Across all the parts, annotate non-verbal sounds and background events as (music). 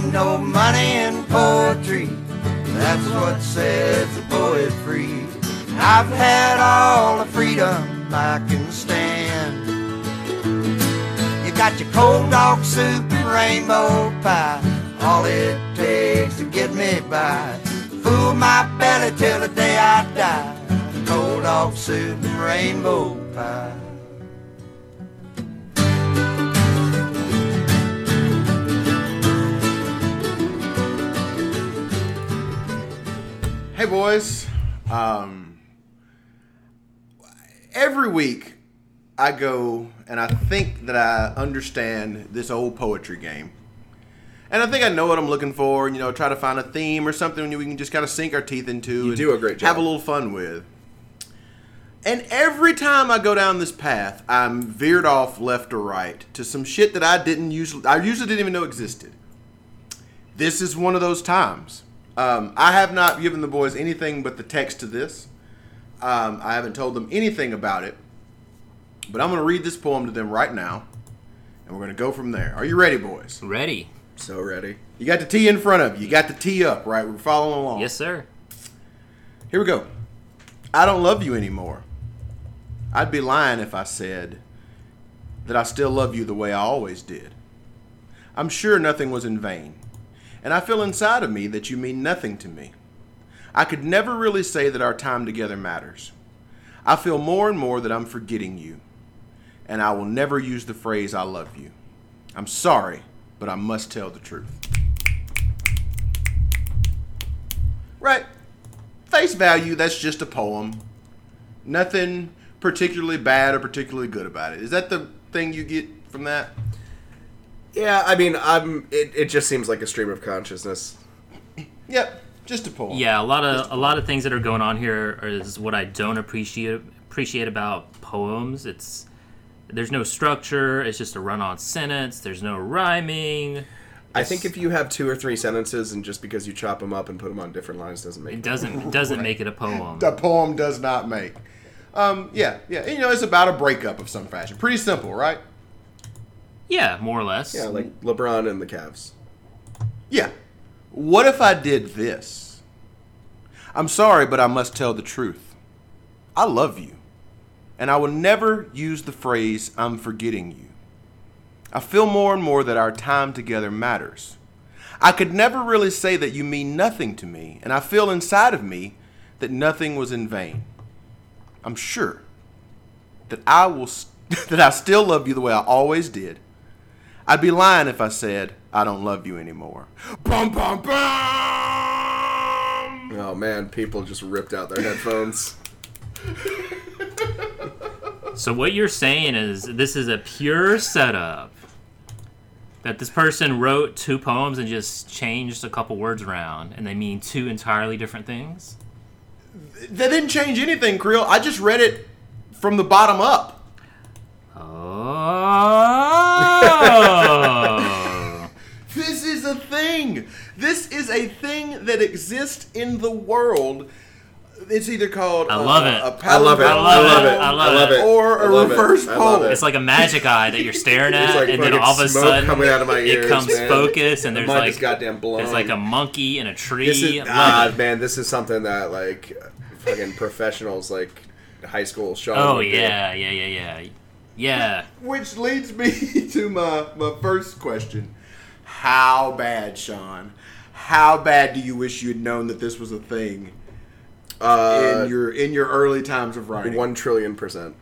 ain't no money in poetry. That's what sets a poet free. I've had all the freedom I can stand. You got your cold dog soup and rainbow pie. All it takes to get me by. Fool my belly till the day I die. Cold dog soup and rainbow pie. Hey, boys. Um, every week I go and I think that I understand this old poetry game. And I think I know what I'm looking for, and you know, try to find a theme or something we can just kind of sink our teeth into. You and do a great job. Have a little fun with. And every time I go down this path, I'm veered off left or right to some shit that I didn't usually, I usually didn't even know existed. This is one of those times. Um, I have not given the boys anything but the text to this. Um, I haven't told them anything about it. But I'm going to read this poem to them right now, and we're going to go from there. Are you ready, boys? Ready? So ready. You got the T in front of you. You got the T up, right? We're following along. Yes, sir. Here we go. I don't love you anymore. I'd be lying if I said that I still love you the way I always did. I'm sure nothing was in vain, and I feel inside of me that you mean nothing to me. I could never really say that our time together matters. I feel more and more that I'm forgetting you, and I will never use the phrase I love you. I'm sorry, but I must tell the truth. Right. Face value, that's just a poem. Nothing particularly bad or particularly good about it. Is that the thing you get from that? Yeah, I mean, I'm. It, it just seems like a stream of consciousness. Yep, just a poem. Yeah, a lot of a lot of things that are going on here is what I don't appreciate appreciate about poems. It's there's no structure. It's just a run-on sentence. There's no rhyming. I think if you have two or three sentences and just because you chop them up and put them on different lines doesn't make It doesn't it doesn't make it a poem. The poem does not make. Um, yeah, yeah. You know, it's about a breakup of some fashion. Pretty simple, right? Yeah, more or less. Yeah, like LeBron and the Cavs. Yeah. What if I did this? I'm sorry, but I must tell the truth. I love you, and I will never use the phrase I'm forgetting you. I feel more and more that our time together matters. I could never really say that you mean nothing to me, and I feel inside of me that nothing was in vain. I'm sure that I will st- (laughs) that I still love you the way I always did. I'd be lying if I said I don't love you anymore. Bum bum bum. Oh man, people just ripped out their headphones. (laughs) So what you're saying is this is a pure setup. That this person wrote two poems and just changed a couple words around, and they mean two entirely different things. they didn't change anything, Creel. I just read it from the bottom up. Oh. (laughs) This is a thing. This is a thing that exists in the world. It's either called I love uh, it. a I love it. I love I love it. it. I love it. it. Or I a love it. reverse I love poll. it. It's like a magic eye that you're staring There's at, like and then fucking all of a smoke sudden coming out of my it ears, comes man. focus, and there's mind like goddamn blown. there's like a monkey and a tree. This is Love ah, it. man. This is something that like fucking professionals like high school Sean. Oh would do. yeah, yeah, yeah, yeah, yeah. (laughs) Which leads me (laughs) to my, my first question. How bad, Sean? How bad do you wish you had known that this was a thing Uh, in your in your early times of writing? one trillion percent.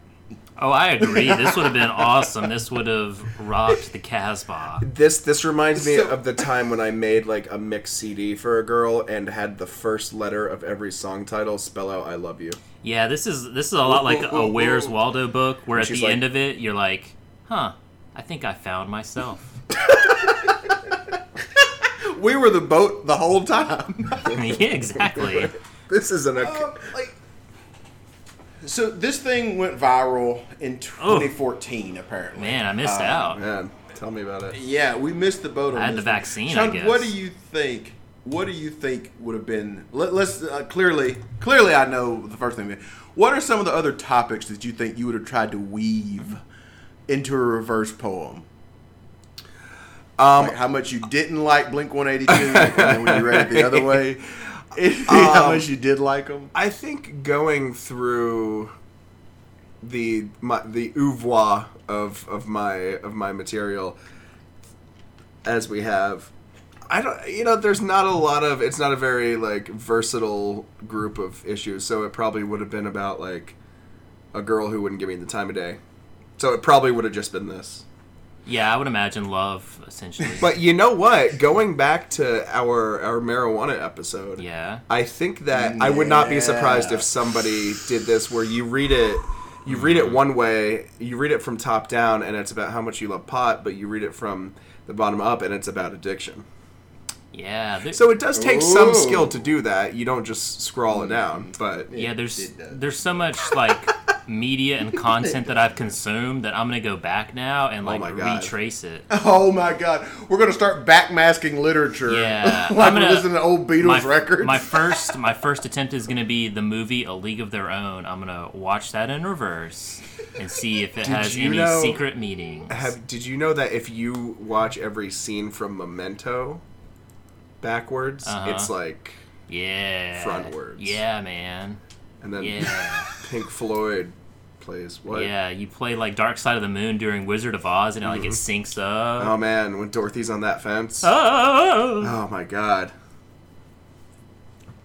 Oh, I agree. This would have been awesome. This would have rocked the Casbah. This this reminds me So- of the time when I made like a mix CD for a girl and had the first letter of every song title spell out "I love you." Yeah, this is this is a lot like a Where's Waldo book, where at the like- end of it you're like, huh, I think I found myself. (laughs) we were the boat the whole time. (laughs) yeah, exactly. This isn't a. Um, like, so this thing went viral in 2014, apparently. Man, I missed Um, out. Man, tell me about it. Yeah, we missed the boat on I had this the vaccine, Sean, I guess. what do you think? What do you think would have been? Let, us uh, clearly, clearly, I know the first thing. What are some of the other topics that you think you would have tried to weave into a reverse poem? Um, like how much you didn't like Blink 182, and then when you read it the other (laughs) way, (laughs) how Um, much you did like them. I think going through the my, the oeuvre of of my of my material as we have I don't you know there's not a lot of it's not a very like versatile group of issues so it probably would have been about like a girl who wouldn't give me the time of day so it probably would have just been this Yeah, I would imagine love essentially. but you know what going back to our our marijuana episode yeah. I think that I would not be surprised if somebody did this where you read it you read it one way, you read it from top down and it's about how much you love pot, but you read it from the bottom up and it's about addiction. Yeah. So it does take some skill to do that. You don't just scrawl it down, but yeah, there's there's so much like (laughs) media and (laughs) content that I've consumed that I'm gonna go back now and like my retrace it. (laughs) Oh my God, we're gonna start backmasking literature. Yeah, (laughs) like I'm gonna- we're to old Beatles my, records. My first my first attempt is gonna be the movie A League of Their Own. I'm gonna watch that in reverse and see if it has any know- secret meanings. have did you know that if you watch every scene from Memento backwards, Uh-huh. it's like yeah. frontwards. Yeah, man. And then Yeah. (laughs) Pink Floyd plays what? yeah, you play like Dark Side of the Moon during Wizard of Oz and it, like it Mm-hmm. syncs up. Oh man, when Dorothy's on that fence. oh, Oh my god.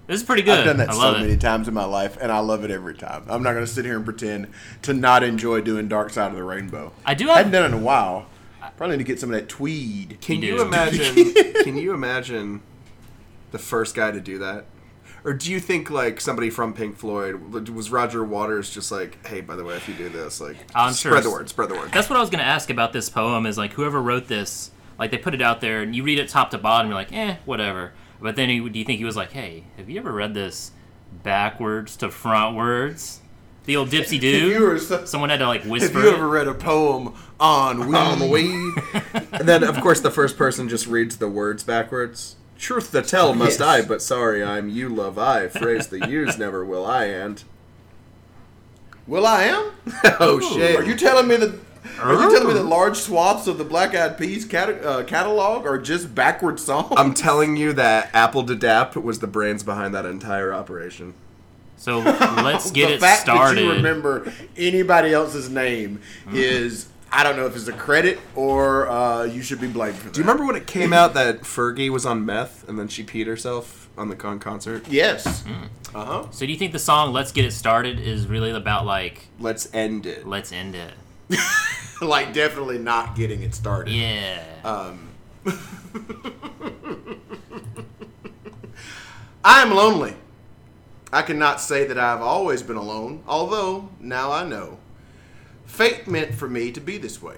this is pretty good. I've done that I so many it. times in my life, and I love it every time. I'm not gonna sit here and pretend to not enjoy doing Dark Side of the Rainbow. I do I haven't done it in a while. Probably need to get some of that tweed. Can You you, imagine? (laughs) can you imagine the first guy to do that? Or do you think like somebody from Pink Floyd was Roger Waters just like, hey, by the way, if you do this, like, I'm spread sure the word, spread the word. That's what I was gonna ask about this poem. Is like whoever wrote this, like they put it out there, and you read it top to bottom, you're like, eh, whatever. But then he, do you think he was like, hey, have you ever read this backwards to frontwards? The old Dipsy (laughs) Doo. so- Someone had to like whisper. Have you it. ever read a poem on weed? On weed. and then, of course, the first person just reads the words backwards. Truth to tell, (laughs) must Yes. I, but sorry, I'm you, love I. Phrase the use, never will I, and. Will I am? (laughs) oh shit. Are you telling me that? Are you telling me that large swaths of the Black Eyed Peas cat- uh, catalog are just backward songs? I'm telling you that apl.de.ap was the brains behind that entire operation. So let's (laughs) get the it fact started. that you remember anybody else's name Mm-hmm. is I don't know if it's a credit or uh, you should be blamed for that. Do you remember when it came out that Fergie was on meth and then she peed herself on the con concert? Yes. Mm. Uh huh. so do you think the song "Let's Get It Started" is really about like Let's end it. let's end it? (laughs) like definitely not getting it started. Yeah. Um, (laughs) I am lonely. I cannot say that I have always been alone, although now I know. Fate meant for me to be this way.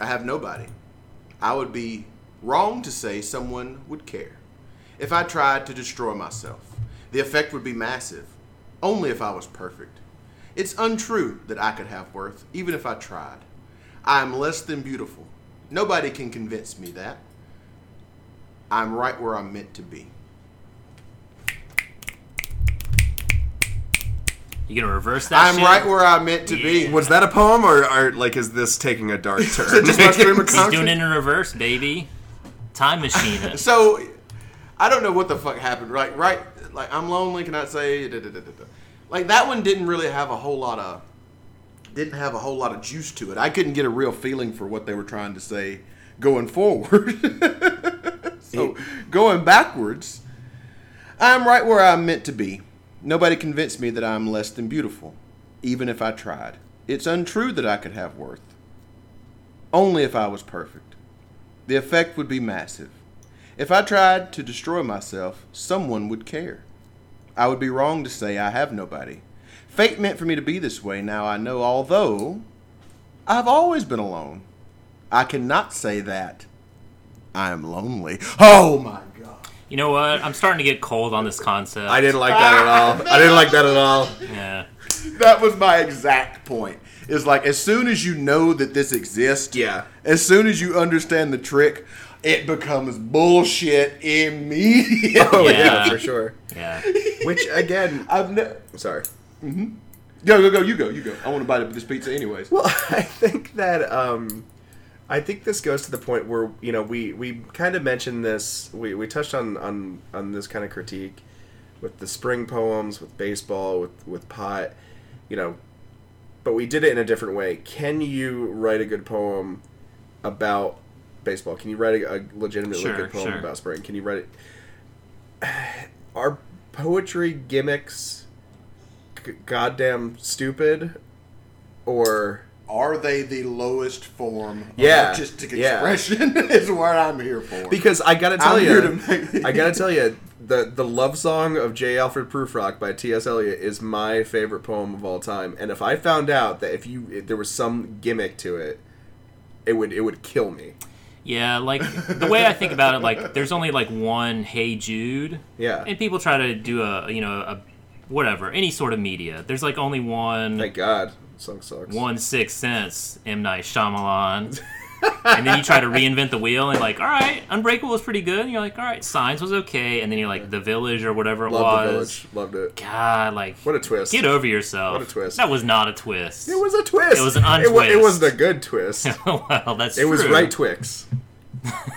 I have nobody. I would be wrong to say someone would care. If I tried to destroy myself, the effect would be massive, only if I was perfect. It's untrue that I could have worth, even if I tried. I am less than beautiful. Nobody can convince me that. I'm right where I'm meant to be. You gonna reverse that? I'm shit? right where I'm meant to be. Was that a poem or, or like is this taking a dark (laughs) turn? just my stream of (laughs) He's doing it in reverse, baby. Time machine. So, I don't know what the fuck happened. Right, right. Like I'm lonely. Can I say? da, da, da, da, da. Like that one didn't really have a whole lot of didn't have a whole lot of juice to it. I couldn't get a real feeling for what they were trying to say going forward. (laughs) so going backwards, I'm right where I'm meant to be. Nobody convinced me that I'm less than beautiful, even if I tried. It's untrue that I could have worth. Only if I was perfect. The effect would be massive. If I tried to destroy myself, someone would care. I would be wrong to say I have nobody. Fate meant for me to be this way, now I know, although I've always been alone. I cannot say that I am lonely. Oh my. You know what? I'm starting to get cold on this concept. I didn't like that at all. (laughs) I didn't like that at all. Yeah. That was my exact point. It's like as soon as you know that this exists, Yeah. as soon as you understand the trick, it becomes bullshit immediately. Oh Yeah. yeah, for sure. Yeah. Which again, (laughs) I've ne- sorry. Go, go, go, you go, you go. I want to bite up this pizza anyways. Well, (laughs) I think that um, I think this goes to the point where you know we we kind of mentioned this. We, we touched on on on this kind of critique with the spring poems, with baseball, with with pot, you know. But we did it in a different way. Can you write a good poem about baseball? Can you write a, a legitimately Sure, good poem sure. about spring? Can you write it? (sighs) Are poetry gimmicks g- goddamn stupid, or Are they the lowest form of Yeah, artistic yeah. expression? (laughs) is what I'm here for. Because I gotta tell I'm you, to make- I gotta tell you, the the love song of J. Alfred Prufrock by T. S. Eliot is my favorite poem of all time. And if I found out that if you if there was some gimmick to it, it would it would kill me. Yeah, like the way I think about it, like there's only like one Hey Jude, Yeah. and people try to do a you know a whatever any sort of media. There's like only one Thank God, song sucks. one Sixth Sense M Night Shyamalan, and then you try to reinvent the wheel and like all right, Unbreakable was pretty good. And you're like all right, Signs was okay, and then you're like The Village or whatever it Love the was. village. Loved it. God, like What a twist. get over yourself. What a twist. That was not a twist. It was a twist. It was an It, wa- it untwist. wasn't a good twist. (laughs) well, that's it was right Twix. (laughs)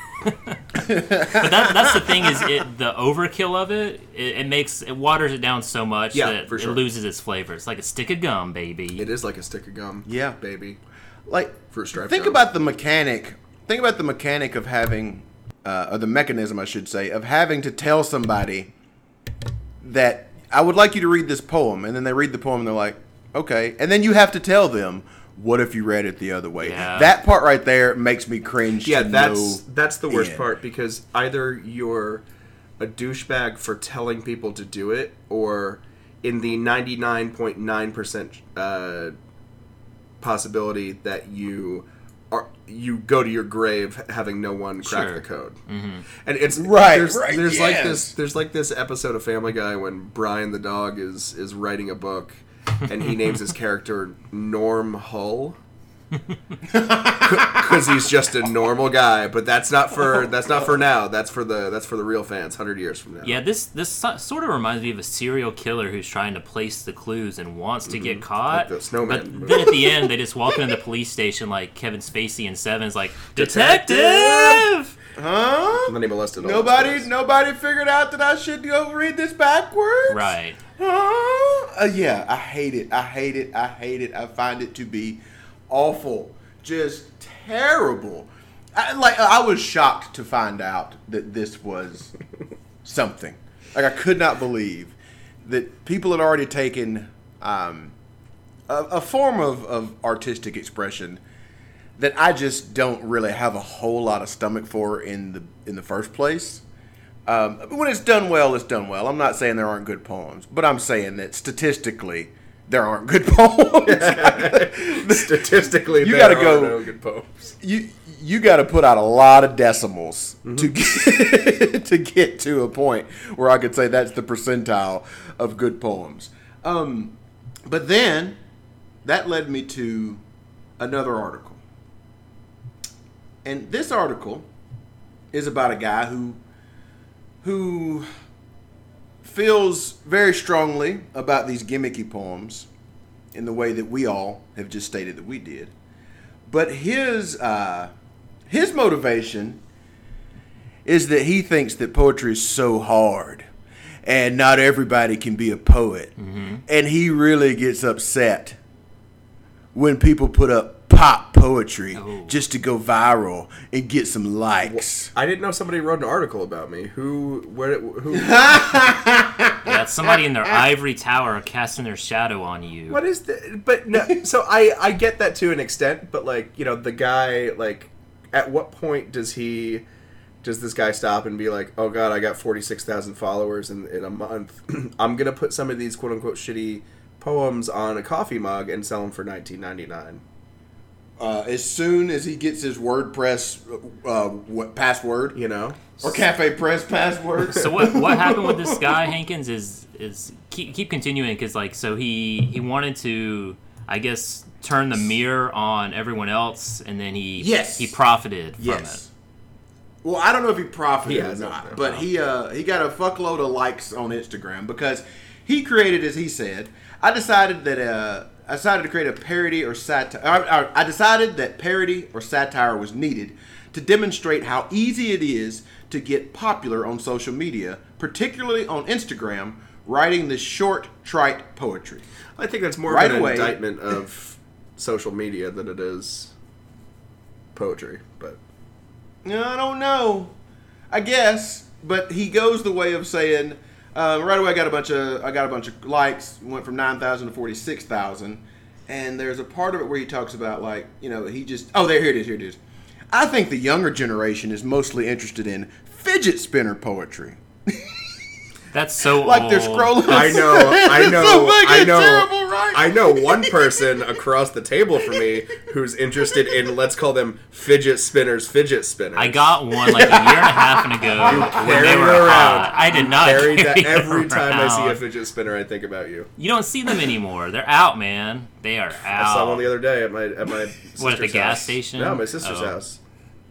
But that, that's the thing is it the overkill of it, it. It makes it waters it down so much Yeah, that sure. it loses its flavor. It's like a stick of gum, baby. It is like a stick of gum. Yeah. baby. like Fruit stripe think gum. about the mechanic think about the mechanic of having uh, or the mechanism i should say of having to tell somebody that i would like you to read this poem and then they read the poem and they're like okay and then you have to tell them what if you read it the other way Yeah. that part right there makes me cringe Yeah, that's that's the worst end. part because either you're a douchebag for telling people to do it, or in the ninety nine point nine percent uh, possibility that you are you go to your grave having no one crack Sure. the code. Mm-hmm. And it's Right, There's, right, there's like this. There's like this episode of Family Guy when Brian the dog is is writing a book, and he names his (laughs) character Norm Hull because he's just a normal guy. But that's not for that's not for now. That's for the that's for the real fans. Hundred years from now. Yeah, this this sort of reminds me of a serial killer who's trying to place the clues and wants to get caught. Mm-hmm. Like the snowman but then at the end, they just walk into the police station like Kevin Spacey and Seven's like Detective! detective. huh And then he molested all his nobody friends. nobody figured out that i should go read this backwards Right. Uh, yeah, I hate it. I hate it. I hate it. I find it to be awful, just terrible. I, like I was shocked to find out that this was (laughs) something. Like I could not believe that people had already taken um, a, a form of, of artistic expression that I just don't really have a whole lot of stomach for in the in the first place. Um, when it's done well, it's done well. I'm not saying there aren't good poems, but I'm saying that statistically, there aren't good (laughs) poems. (laughs) Statistically, You gotta go- no good poems. you you got to put out a lot of decimals to get (laughs) to get to a point where I could say that's the percentile of good poems. Um, but then that led me to another article, and this article is about a guy who who feels very strongly about these gimmicky poems in the way that we all have just stated that we did. But his uh, his motivation is that he thinks that poetry is so hard, and not everybody can be a poet, and he really gets upset when people put up pop poetry Oh. just to go viral and get some likes. I didn't know somebody wrote an article about me. Who? Where? Who? (laughs) Yeah, somebody in their ivory tower casting their shadow on you. What is the? But no. (laughs) So I I get that to an extent, but like you know the guy like, at what point does he? Does this guy stop and be like, "Oh God, I got forty six thousand followers in in a month. (clears throat) I'm gonna put some of these quote unquote shitty poems on a coffee mug and sell them for nineteen ninety nine. Uh, as soon as he gets his WordPress uh, what, password You know? or Cafe Press password, so what what happened with this guy Hankins is is keep keep continuing because like so he he wanted to I guess turn the mirror on everyone else and then he Yes. he profited from Yes. Well, I don't know if he profited He or hasn't, not, no. but he uh, he got a fuckload of likes on Instagram because he created, as he said, I decided that uh, I decided to create a parody or satire. I, I decided that parody or satire was needed to demonstrate how easy it is to get popular on social media, particularly on Instagram, writing this short, trite poetry. I think that's more Right of an away. indictment (laughs) of social media than it is poetry. But I don't know. I guess, but he goes the way of saying, uh, right away I got a bunch of I got a bunch of likes. Went from nine thousand to forty six thousand, and there's a part of it where he talks about like you know he just oh there here it is here it is. I think the younger generation is mostly interested in fidget spinner poetry. (laughs) That's so Like they're old. scrolling. I know, (laughs) I know, so fucking I know. I know one person across the table from me who's interested in let's call them fidget spinners, fidget spinners. I got one like a year and a half ago when carry they it were around. hot. I did not Carry carry that it every time I see a fidget spinner. I think about you. You don't see them anymore. They're out, man. They are out. I saw one the other day at my at my (laughs) What, at the sister's gas house. station? No, my sister's Oh. house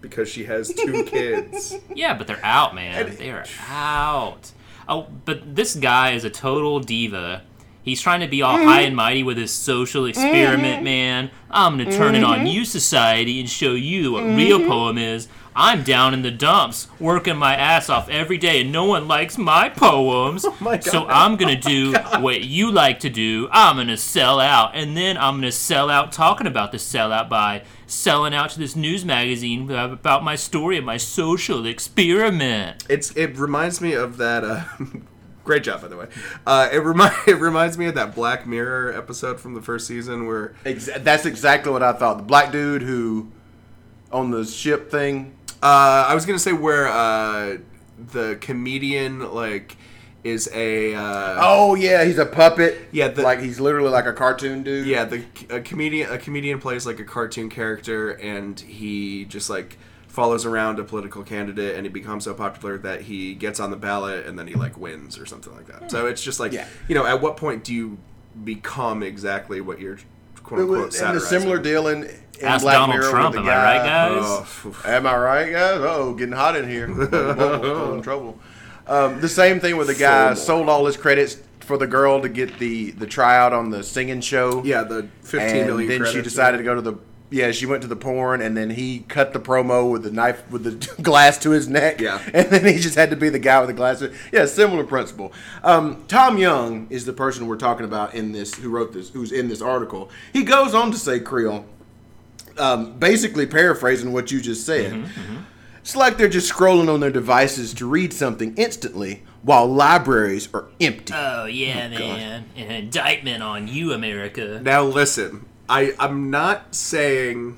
because she has two kids. (laughs) Yeah, but they're out, man. They are out. Oh, but this guy is a total diva. He's trying to be all high and mighty with his social experiment, man. I'm gonna turn it on you, society, and show you what real poem is. I'm down in the dumps, working my ass off every day, and no one likes my poems. (laughs) my so I'm gonna do what you like to do. I'm gonna sell out, and then I'm gonna sell out talking about the sellout by selling out to this news magazine about my story of my social experiment. It's it reminds me of that. Uh, (laughs) great job, by the way. Uh, it remind (laughs) it reminds me of that Black Mirror episode from the first season where Exa- that's exactly what I thought. The black dude who on the ship thing. uh, I was gonna say where uh, the comedian like is a uh, Oh yeah, he's a puppet. Yeah, the- like he's literally like a cartoon dude. yeah the a comedian a comedian plays like a cartoon character and he just like follows around a political candidate and he becomes so popular that he gets on the ballot and then he like wins or something like that. So it's just like Yeah. you know at what point do you become exactly what you're quote unquote was, and a similar deal in, in Ask Black Donald Mirror Trump, with the am I right, guys? Oh. Am I right, guys? Oh, getting hot in here. (laughs) Whoa, in trouble. Um, the same thing with the guy FOMO. sold all his credits for the girl to get the the tryout on the singing show. yeah, the fifteen and million. then she decided to go to the yeah she went to the porn and then he cut the promo with the knife with the (laughs) glass to his neck Yeah. (laughs) and then he just had to be the guy with the glass yeah similar principle um, tom young is the person we're talking about in this who wrote this who's in this article he goes on to say creole um, basically paraphrasing what you just said Mm-hmm, it's like they're just scrolling on their devices to read something instantly while libraries are empty Oh yeah, oh, man! An indictment on you, America. Now listen, I I'm not saying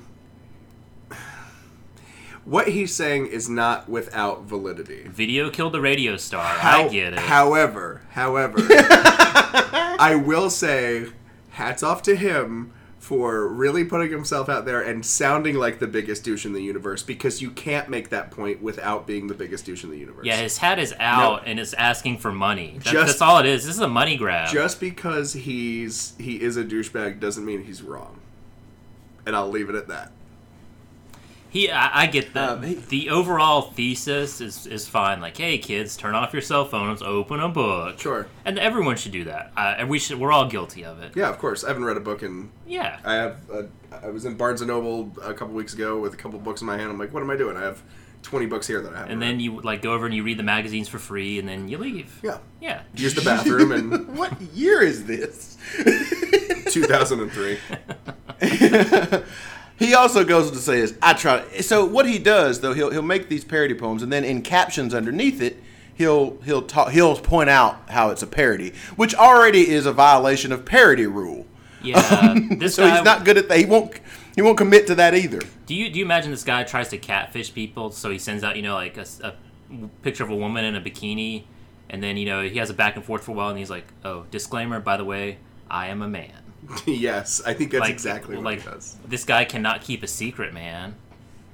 what he's saying is not without validity. Video killed the radio star. How- I get it. However, however, (laughs) I will say hats off to him for really putting himself out there and sounding like the biggest douche in the universe because you can't make that point without being the biggest douche in the universe. yeah, his hat is out and is asking for money. That's, Just- that's all it is. This is a money grab. Just because he's he is a douchebag doesn't mean he's wrong. And I'll leave it at that. He, I, I get that. Um, he- the overall thesis is, is fine. Like, hey, kids, turn off your cell phones, open a book. Sure. And everyone should do that. Uh, and we should. We're all guilty of it. Yeah, of course. I haven't read a book in Yeah. I have. A, I was in Barnes and Noble a couple weeks ago with a couple books in my hand. I'm like, what am I doing? I have 20 books here that I haven't. And then read. you like go over and you read the magazines for free, and then you leave. yeah, Yeah. use the bathroom and. (laughs) what year is this (laughs) 2003. (laughs) He also goes on to say is I try. So what he does though, he'll he'll make these parody poems, and then in captions underneath it, he'll he'll talk he'll point out how it's a parody, which already is a violation of parody rule. Yeah. Uh, (laughs) this So guy. he's not good at that. He won't he won't commit to that either. Do you do you imagine this guy tries to catfish people? So he sends out you know like a picture of a woman in a bikini, and then you know he has a back and forth for a while, and he's like, "Oh, disclaimer, by the way, I am a man." (laughs) yes, I think that's like exactly what like he does. this guy cannot keep a secret, man.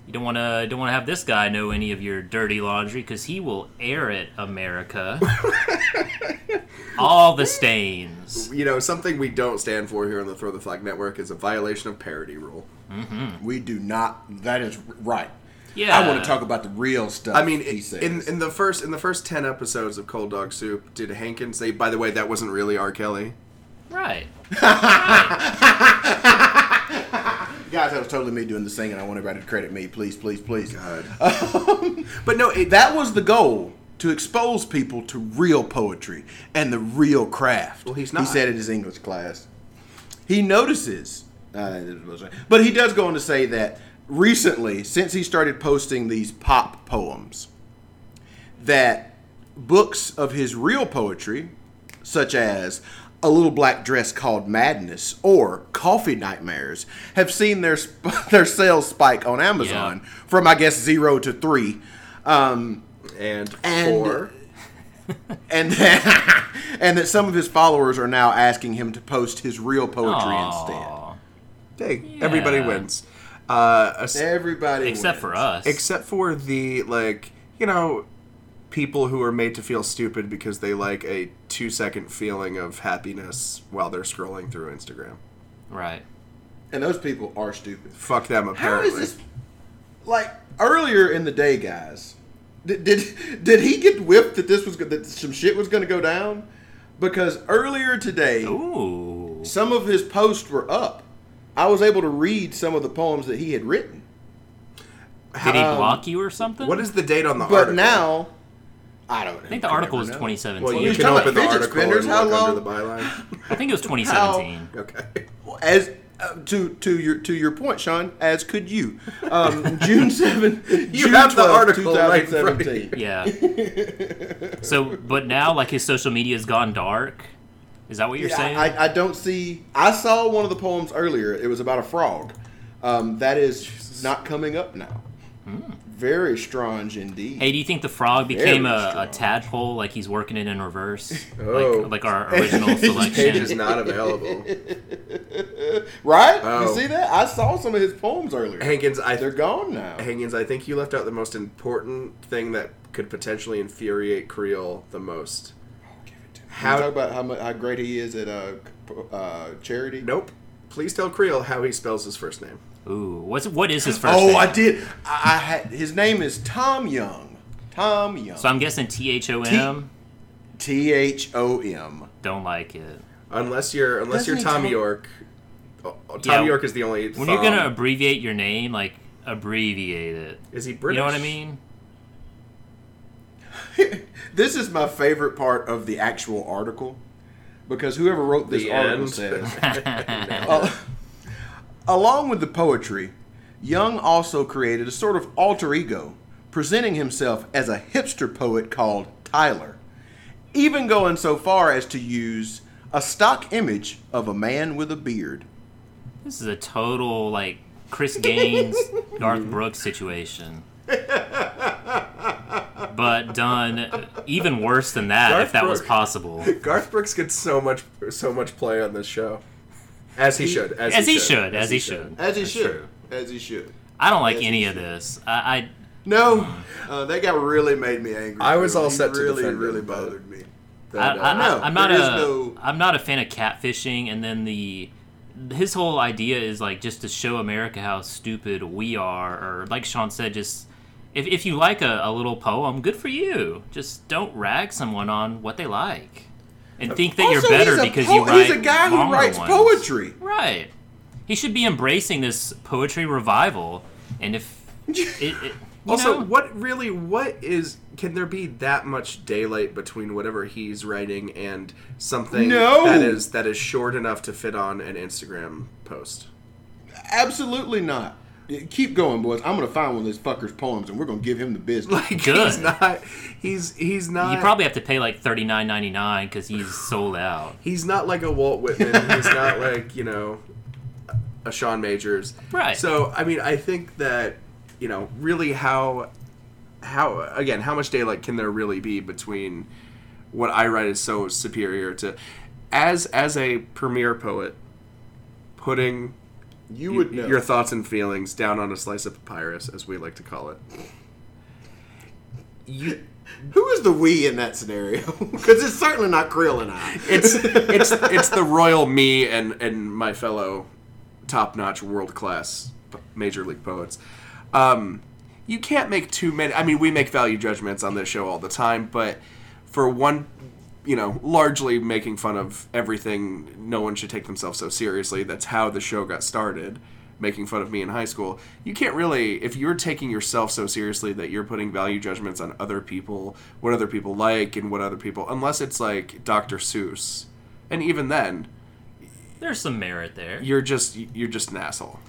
You don't want to don't want to have this guy know any of your dirty laundry because he will air it, America. (laughs) All the stains. You know, something we don't stand for here on the Throw the Flag Network is a violation of parody rule. Mm-hmm. We do not. That is right. Yeah. I want to talk about the real stuff. I mean, he in in the first in the first ten episodes of Cold Dog Soup, did Hankins say? By the way, that wasn't really R. Kelly. Right. (laughs) Guys, that was totally me doing the singing. I want everybody to credit me, please, please, please. God. Um, (laughs) But no, it, that was the goal to expose people to real poetry and the real craft. Well, he's not. He not. said in his English class. He notices, uh, but he does go on to say that recently, since he started posting these pop poems, that books of his real poetry, such as A Little Black Dress Called Madness or Coffee Nightmares, have seen their sp- (laughs) their sales spike on Amazon Yeah. from I guess zero to three. Um, and, And- four. (laughs) and that, (laughs) and that some of his followers are now asking him to post his real poetry instead. Aw. Hey, everybody wins. Uh, Everybody, Except for us. except for the like, you know, people who are made to feel stupid because they like a two second feeling of happiness while they're scrolling through Instagram. right. and those people are stupid. Fuck them. How Apparently, is this? Like earlier in the day, guys, did did, did he get whipped that this was that some shit was going to go down? Because earlier today, Ooh. some of his posts were up. I was able to read some of the poems that he had written. Did he Um, block you or something? what is the date on the But article? now, I don't. Know. I think the article was 2017. well, you He's can talking open the article and how look long- under the byline. I think it was (laughs) 2017. okay. as uh, to to your to your point, Sean. As could you, um, (laughs) June seventh. You have the article right in front of 2017. Yeah. so, but now, like, his social media has gone dark. Is that what you're Yeah, saying? I, I don't see. I saw one of the poems earlier. It was about a frog. Um, that is not coming up now. Very strange indeed. hey, do you think the frog became a, a tadpole, like he's working it in reverse, (laughs) Oh. like like our (laughs) original Page is selection? not available. (laughs) right? Oh. You see that? I saw some of his poems earlier. Hankins, I They're gone now. Hankins, I think you left out the most important thing that could potentially infuriate Creel the most. How How? talk about how, mu- how great he is at uh, uh, charity? Nope. Please tell Creel how he spells his first name. Ooh, what's what is his first Oh, name? I did. I, I had his name is Tom Young. Tom Young. So I'm guessing T H O M. T H O M. Don't like it. Unless you're unless Doesn't you're he Tommy Yorke. Oh, oh, Yeah, Yorke is the only. When you're gonna abbreviate your name, like abbreviate it. is he British? You know what I mean? (laughs) This is my favorite part of the actual article because whoever wrote this The article end. says. (laughs) Uh, (laughs) along with the poetry, Young also created a sort of alter ego, presenting himself as a hipster poet called Tyler, even going so far as to use a stock image of a man with a beard. This is a total like Chris Gaines, (laughs) Garth Brooks situation. But done even worse than that, Garth if that was possible. (laughs) Garth Brooks gets so much so much play on this show, as he should. As, As he should, as he should. As he That's should. true. As he should. I don't like Yes, any of this. I, I No, (laughs) uh, that guy really made me angry. I was all He set to really, defend him, really bothered me. I, That, uh, I, no, I'm not there a is no- am not a fan of catfishing, and then the his whole idea is like just to show America how stupid we are, or like Sean said, just if, if you like a, a little poem, good for you. Just don't rag someone on what they like, and think that Also, you're better he's a because po- you write. He's a guy who writes ones. poetry. Right. He should be embracing this poetry revival, and if (laughs) it, it also, know, what really what is can there be that much daylight between whatever he's writing and something No. that is that is short enough to fit on an Instagram post? Absolutely not. Keep going, boys. I'm gonna find one of this fucker's poems, and we're gonna give him the business. Like Good. he's not he's he's not you probably have to pay like thirty nine ninety nine because he's sold out. he's not like a Walt Whitman. he's not (laughs) like you know a Sean Majors. Right. So I mean, I think that you know really how how again how much daylight can there really be between what I write is so superior to as as a premier poet putting you would know. your thoughts and feelings down on a slice of papyrus as we like to call it. You Who is the we in that scenario? (laughs) Because it's certainly not Creel and I. it's (laughs) it's it's the royal me and and my fellow top notch world class major league poets. Um, you can't make too many. I mean, we make value judgments on this show all the time, but for one, you know, largely making fun of everything, no one should take themselves so seriously. That's how the show got started, making fun of me in high school. You can't really, if you're taking yourself so seriously that you're putting value judgments on other people, what other people like, and what other people, unless it's like Dr. Seuss, and even then, There's some merit there. you're just you're just an asshole.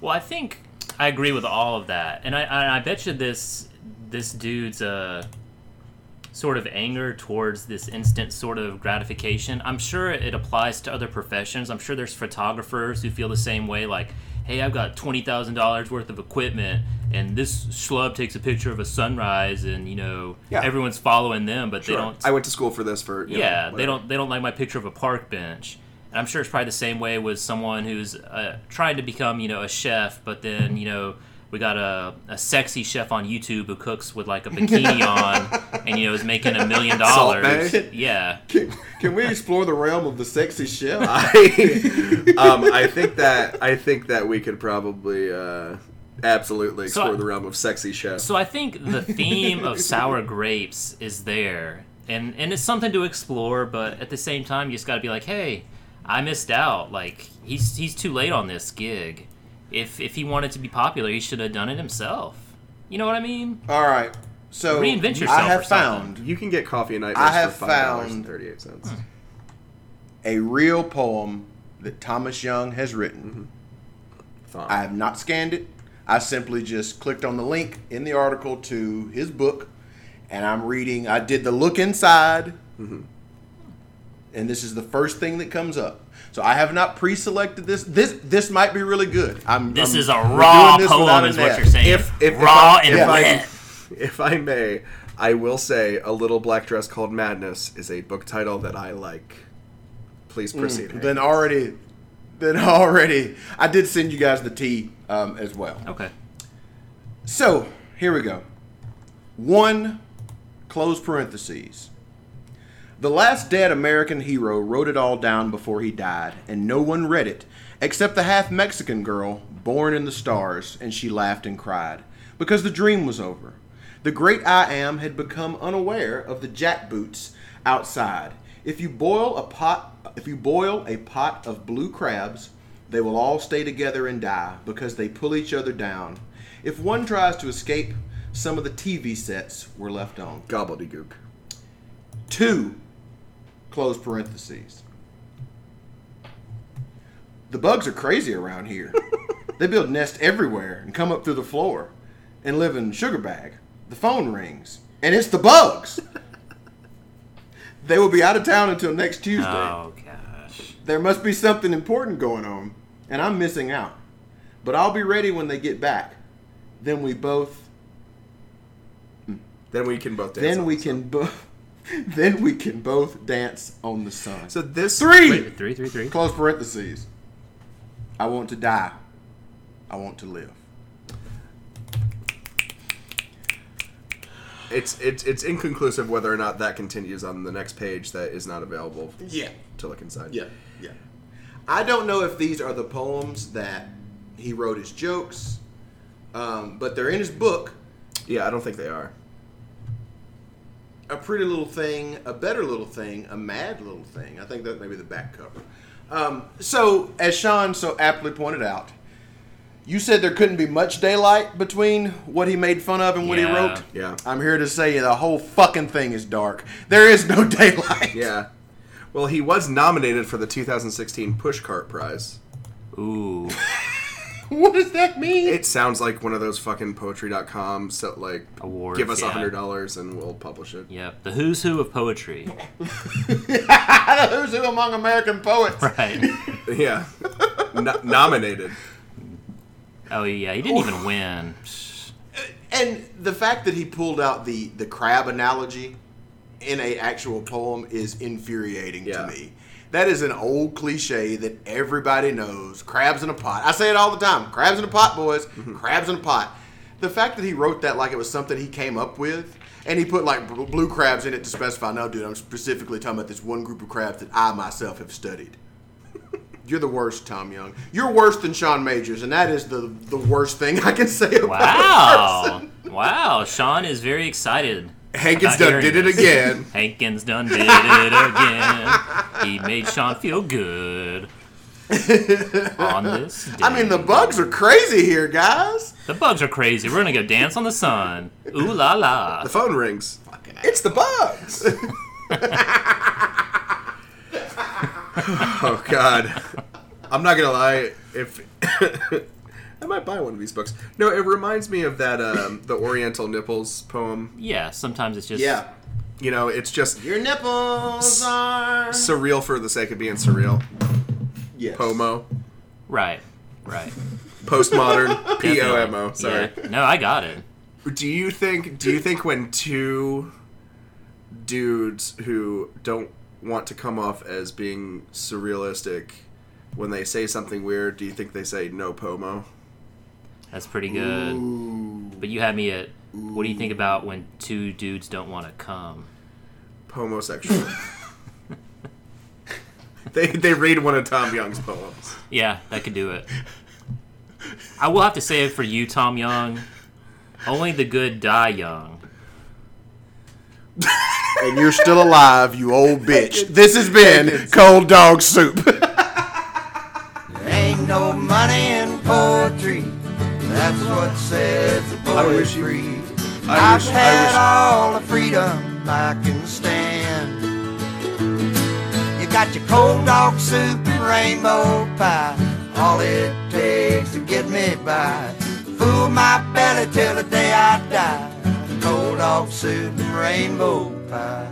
Well, I think I agree with all of that, and I I, I bet you this this dude's uh sort of anger towards this instant sort of gratification. I'm sure it applies to other professions. I'm sure there's photographers who feel the same way. Like, hey, I've got twenty thousand dollars worth of equipment, and this schlub takes a picture of a sunrise, and you know Yeah. everyone's following them, but they don't. I went to school for this for you know, yeah, they don't they don't like my picture of a park bench. And I'm sure it's probably the same way with someone who's uh, trying to become, you know, a chef, but then, you know, we got a, a sexy chef on YouTube who cooks with like a bikini (laughs) on and, you know, is making a million dollars. Yeah. Can, can we explore the realm of the sexy chef? (laughs) I, um, I think that I think that we could probably uh, absolutely So explore I- the realm of sexy chef. So I think the theme of sour grapes is there. And, and it's something to explore, but at the same time, you just got to be like, hey, I missed out. Like, he's, he's too late on this gig. If, if he wanted to be popular, he should have done it himself. You know what I mean? All right. So Reinvent yourself I have or something. found you can get coffee and I have for five dollars found- thirty eight cents. a real poem that Thomas Young has written. Mm-hmm. Thought. I have not scanned it. I simply just clicked on the link in the article to his book, and I'm reading. I did the look inside, mm-hmm. and this is the first thing that comes up. So I have not pre-selected this. This this might be really good. I'm. This I'm- is a raw doing this without poem, is what net. you're saying. If- if- if raw I- and if I- if I may, I will say "A Little Black Dress Called Madness" is a book title that I like. Please proceed. Hank. Then already, then already, I did send you guys the tea um, as well. Okay. So here we go. One, close parentheses. The last dead American hero wrote it all down before he died, and no one read it except the half Mexican girl born in the stars, and she laughed and cried because the dream was over. The great I am had become unaware of the jackboots outside. If you boil a pot, if you boil a pot of blue crabs, they will all stay together and die because they pull each other down. If one tries to escape, some of the TV sets were left on. Gobbledygook. Two, close parentheses. The bugs are crazy around here. (laughs) they build nests everywhere and come up through the floor and live in sugar bag. The phone rings, and it's the bugs. (laughs) they will be out of town until next Tuesday. Oh, gosh. There must be something important going on, and I'm missing out. But I'll be ready when they get back. Then we both hmm. Then we can both then we can both (laughs) then we can both dance on the sun. So this Three Wait, three, three, three. close parentheses. I want to die. I want to live. It's it's it's inconclusive whether or not that continues on the next page that is not available Yeah. to look inside. Yeah. Yeah. I don't know if these are the poems that he wrote as jokes, um, but they're in his book. Yeah, I don't think they are. A pretty little thing, a better little thing, a mad little thing. I think that may be the back cover. Um, so, as Sean so aptly pointed out, you said there couldn't be much daylight between what he made fun of and what he wrote. Yeah. I'm here to say the whole fucking thing is dark. There is no (laughs) daylight. Yeah. Well, he was nominated for the 2016 Pushcart Prize. Ooh. (laughs) (laughs) what does that mean? It sounds like one of those fucking poetry.com so like Awards, give us a yeah. hundred dollars and we'll publish it. Yep. The who's who of poetry. (laughs) the Who's who among American poets? Right. (laughs) Yeah. No- nominated. Oh, yeah. He didn't even win. Uh, and the fact that he pulled out the the crab analogy in a actual poem is infuriating Yeah. to me. That is an old cliche that everybody knows. Crabs in a pot. I say it all the time. Crabs in a pot, boys. Mm-hmm. Crabs in a pot. The fact that he wrote that like it was something he came up with, and he put like blue crabs in it to specify. No, dude, I'm specifically talking about this one group of crabs that I myself have studied. (laughs) You're the worst, Tom Young. You're worse than Sean Majors, and that is the the worst thing I can say about Wow. Wow, Sean is very excited. Hankins done did it again. (laughs) Hankins done did it again. He made Sean feel good. (laughs) On this day. I mean, the bugs are crazy here, guys. The bugs are crazy. We're gonna go dance on the sun. Ooh la la. The phone rings. It's the bugs. (laughs) oh God, I'm not gonna lie. If I might buy one of these books. No, it reminds me of that um, the Oriental Nipples poem. Yeah, sometimes it's just Yeah. You know, it's just Your nipples are. surreal for the sake of being surreal. Yes. Pomo, Right. Right. postmodern, (laughs) P O M O. Sorry. Yeah. No, I got it. Do you think? Do you think when two dudes who don't want to come off as being surrealistic, when they say something weird, do you think they say no pomo? That's pretty good. But you had me at what do you think about when two dudes don't want to come? Homosexual. (laughs) they they read one of Tom Young's poems. Yeah, that could do it. I will have to say it for you, Tom Young. Only the good die young. And you're still alive, you old bitch. This has been Cold Dog Soup. (laughs) That's what sets wish you- free. I I've wish- had all the freedom I can stand. You got your cold dog soup and rainbow pie. All it takes to get me by. Fool my belly till the day I die. Cold dog soup and rainbow pie.